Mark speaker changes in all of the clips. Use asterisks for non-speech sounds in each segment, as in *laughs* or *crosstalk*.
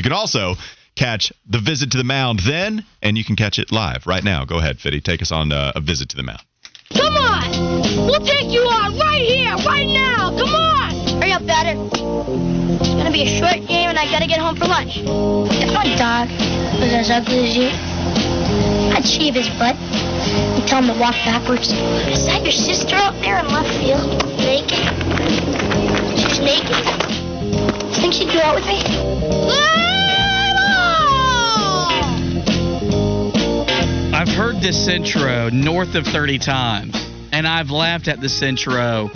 Speaker 1: You can also catch the visit to the mound then, and you can catch it live right now. Go ahead, Fitty. Take us on uh, a visit to the mound.
Speaker 2: Come on! We'll take you on right here, right now! Come on!
Speaker 3: Hurry up, batter. It's gonna be a short game and I gotta get home for lunch. If my dog was as ugly as you, I'd shave his butt and tell him to walk backwards. Is that your sister out there in left field? Naked? She's naked? Think she'd go out with me?
Speaker 4: I've heard this intro north of 30 times, and I've laughed at this intro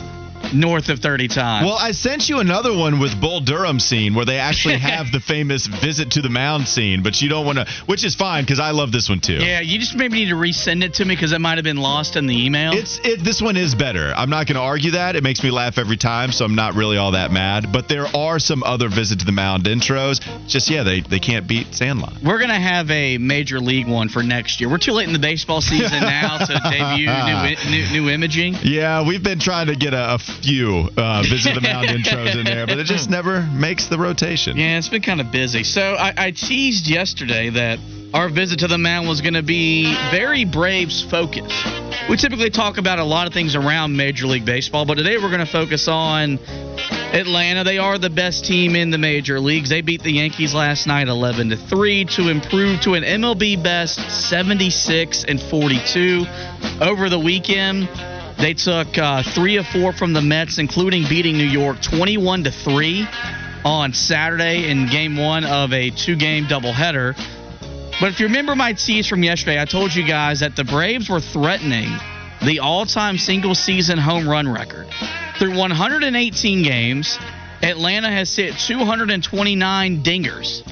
Speaker 4: north of 30 times.
Speaker 1: Well, I sent you another one with Bull Durham scene where they actually *laughs* have the famous visit to the mound scene, but you don't want to, which is fine because I love this one too.
Speaker 4: yeah, you just maybe need to resend it to me because it might have been lost in the email.
Speaker 1: It's it. This one is better. I'm not going to argue that. It makes me laugh every time, so I'm not really all that mad. But there are some other visit to the mound intros. Just yeah, they they can't beat Sandlot.
Speaker 4: We're gonna have a major league one for next year. We're too late in the baseball season *laughs* now to debut new, new, new imaging.
Speaker 1: Yeah, we've been trying to get a, a few uh, visit the mound *laughs* intros in there, but it just never makes the rotation.
Speaker 4: Yeah, it's been kind of busy. So I, I teased yesterday that our visit to the mound was going to be very Braves focused. We typically talk about a lot of things around Major League Baseball, but today we're going to focus on Atlanta. They are the best team in the major leagues. They beat the Yankees last night 11 to 3 to improve to an MLB best 76 and 42 over the weekend. They took uh, three of four from the Mets, including beating New York 21 to three on Saturday in Game One of a two-game doubleheader. But if you remember my tease from yesterday, I told you guys that the Braves were threatening the all-time single-season home run record. Through 118 games, Atlanta has hit 229 dingers.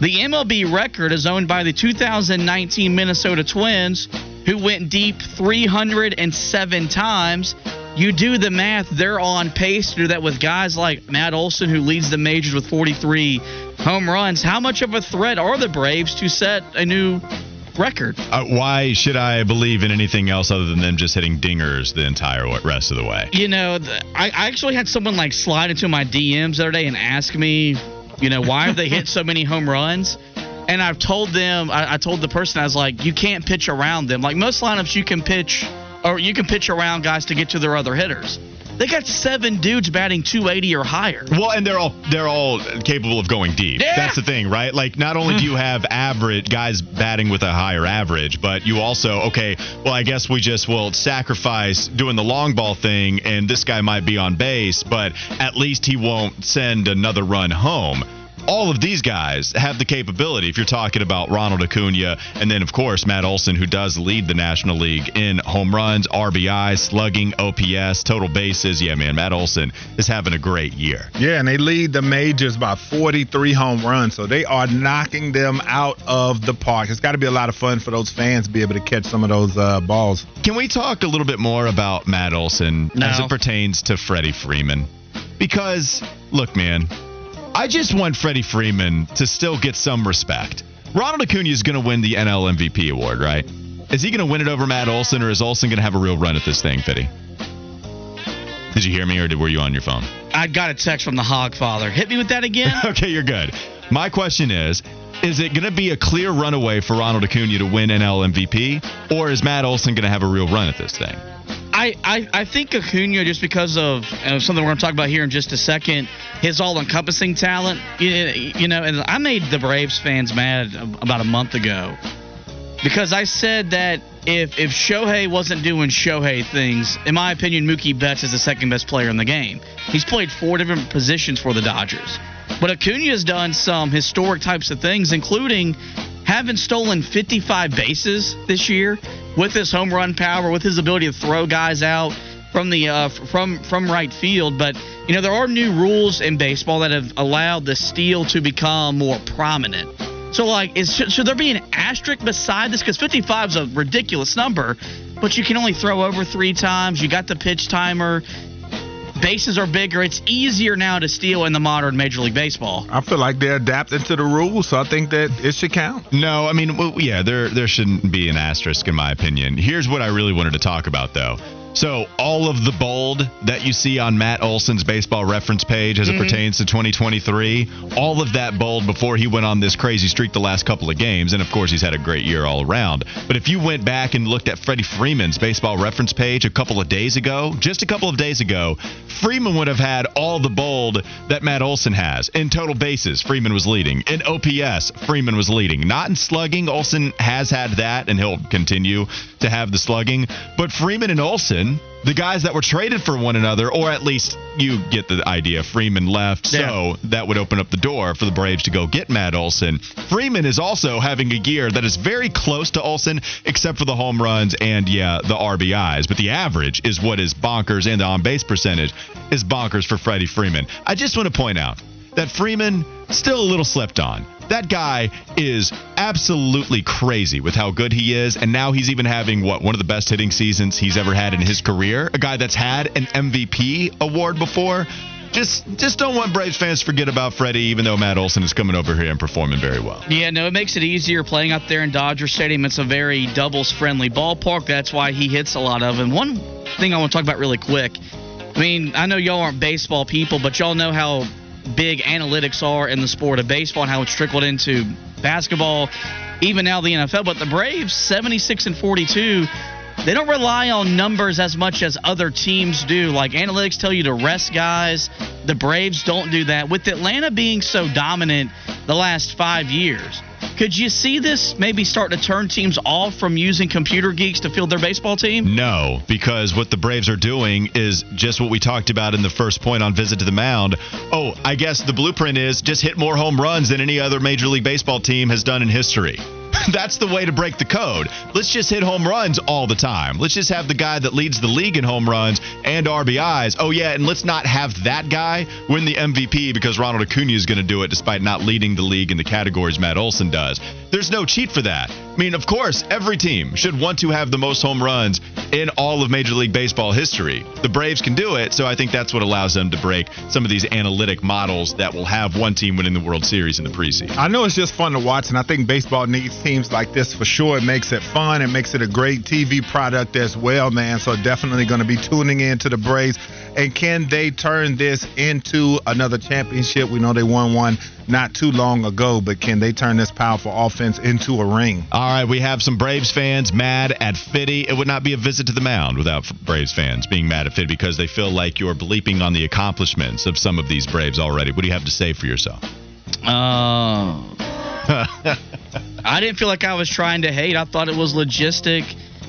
Speaker 4: The MLB record is owned by the 2019 Minnesota Twins, who went deep 307 times. You do the math, they're on pace to do that with guys like Matt Olson, who leads the majors with 43 home runs. How much of a threat are the Braves to set a new record?
Speaker 1: Uh, why should I believe in anything else other than them just hitting dingers the entire rest of the way?
Speaker 4: You know, th- I, I actually had someone like slide into my DMs the other day and ask me, you know, why have they hit so many home runs? And I've told them, I, I told the person, I was like, you can't pitch around them. Like most lineups, you can pitch, or you can pitch around guys to get to their other hitters. They got seven dudes batting 280 or higher.
Speaker 1: Well, and they're all they're all capable of going deep.
Speaker 4: Yeah.
Speaker 1: That's the thing, right? Like not only do you hmm. have average guys batting with a higher average, but you also okay, well I guess we just will sacrifice doing the long ball thing and this guy might be on base, but at least he won't send another run home. All of these guys have the capability. If you're talking about Ronald Acuna, and then of course Matt Olson, who does lead the National League in home runs, RBI, slugging, OPS, total bases. Yeah, man, Matt Olson is having a great year.
Speaker 5: Yeah, and they lead the majors by 43 home runs, so they are knocking them out of the park. It's got to be a lot of fun for those fans to be able to catch some of those uh, balls.
Speaker 1: Can we talk a little bit more about Matt Olson
Speaker 4: No.
Speaker 1: as it pertains to Freddie Freeman? Because, look, man, I just want Freddie Freeman to still get some respect. Ronald Acuna is going to win the NL MVP award, right? Is he going to win it over Matt Olson, or is Olson going to have a real run at this thing, Fitty? Did you hear me, or did, were you on your phone?
Speaker 4: I got a text from the Hogfather. Hit me with that again. *laughs*
Speaker 1: okay, you're good. My question is Is it going to be a clear runaway for Ronald Acuna to win NL MVP, or is Matt Olson going to have a real run at this thing?
Speaker 4: I, I, I think Acuna, just because of something we're going to talk about here in just a second, his all-encompassing talent. You, know, and I made the Braves fans mad about a month ago because I said that if if Shohei wasn't doing Shohei things, in my opinion, Mookie Betts is the second best player in the game. He's played four different positions for the Dodgers, but Acuna has done some historic types of things, including having stolen 55 bases this year with his home run power, with his ability to throw guys out from the uh, from from right field. But you know there are new rules in baseball that have allowed the steal to become more prominent. So like, is should, should there be an asterisk beside this? Because 55 is a ridiculous number, but you can only throw over three times. You got the pitch timer. Bases are bigger. It's easier now to steal in the modern Major League Baseball.
Speaker 5: I feel like they're adapting to the rules, so I think that it should count.
Speaker 1: No, I mean, well, yeah, there there shouldn't be an asterisk in my opinion. Here's what I really wanted to talk about though. So all of the bold that you see on Matt Olson's baseball reference page as it mhm. pertains to 2023, all of that bold before he went on this crazy streak the last couple of games, and of course he's had a great year all around. But if you went back and looked at Freddie Freeman's baseball reference page a couple of days ago, just a couple of days ago, Freeman would have had all the bold that Matt Olson has. In total bases, Freeman was leading. In OPS, Freeman was leading. Not in slugging, Olson has had that, and he'll continue to have the slugging. But Freeman and Olson the guys that were traded for one another, or at least you get the idea. Freeman left, so
Speaker 4: Yeah.
Speaker 1: that would open up the door for the Braves to go get Matt Olson. Freeman is also having a year that is very close to Olson, except for the home runs and, yeah, the RBIs. But the average is what is bonkers, and the on base percentage is bonkers for Freddie Freeman. I just want to point out that Freeman still a little slept on. That guy is absolutely crazy with how good he is, and now he's even having what one of the best hitting seasons he's ever had in his career. A guy that's had an MVP award before. Just, just don't want Braves fans to forget about Freddie, even though Matt Olson is coming over here and performing very well.
Speaker 4: Yeah, no, it makes it easier playing up there in Dodger Stadium. It's a very doubles friendly ballpark. That's why he hits a lot of. And one thing I want to talk about really quick. I mean, I know y'all aren't baseball people, but y'all know how big analytics are in the sport of baseball and how it's trickled into basketball, even now the NFL. But the Braves, 76 and 42, they don't rely on numbers as much as other teams do. Like analytics tell you to rest guys. The Braves don't do that. With Atlanta being so dominant the last five years, could you see this maybe start to turn teams off from using computer geeks to field their baseball team?
Speaker 1: No, because what the Braves are doing is just what we talked about in the first point on visit to the mound. Oh, I guess the blueprint is just hit more home runs than any other Major League Baseball team has done in history. *laughs* That's the way to break the code. Let's just hit home runs all the time. Let's just have the guy that leads the league in home runs and RBIs. Oh, yeah, and let's not have that guy win the MVP because Ronald Acuna is going to do it despite not leading the league in the categories Matt Olson does. There's no cheat for that. I mean, of course, every team should want to have the most home runs in all of Major League Baseball history. The Braves can do it, so I think that's what allows them to break some of these analytic models that will have one team winning the World Series in the preseason.
Speaker 5: I know it's just fun to watch, and I think baseball needs teams like this for sure. It makes it fun. It makes it a great TV product as well, man. So definitely going to be tuning in to the Braves. And can they turn this into another championship? We know they won one not too long ago, but can they turn this powerful offense into a ring?
Speaker 1: All right, we have some Braves fans mad at Fitty. It would not be a visit to the mound without Braves fans being mad at Fitty because they feel like you're bleeping on the accomplishments of some of these Braves already. What do you have to say for yourself?
Speaker 4: Oh. *laughs* I didn't feel like I was trying to hate. I thought it was logistic,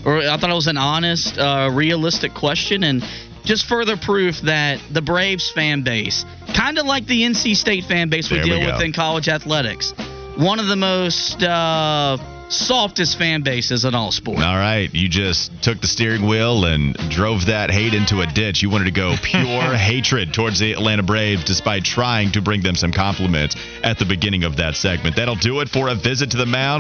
Speaker 4: or I thought it was an honest, uh, realistic question, and just further proof that the Braves fan base, kind of like the NC State fan base we
Speaker 1: There
Speaker 4: deal
Speaker 1: go.
Speaker 4: with in college athletics, one of the most uh, softest fan bases in all sports.
Speaker 1: All right, you just took the steering wheel and drove that hate into a ditch. You wanted to go *laughs* pure hatred towards the Atlanta Braves despite trying to bring them some compliments at the beginning of that segment. That'll do it for a visit to the mound.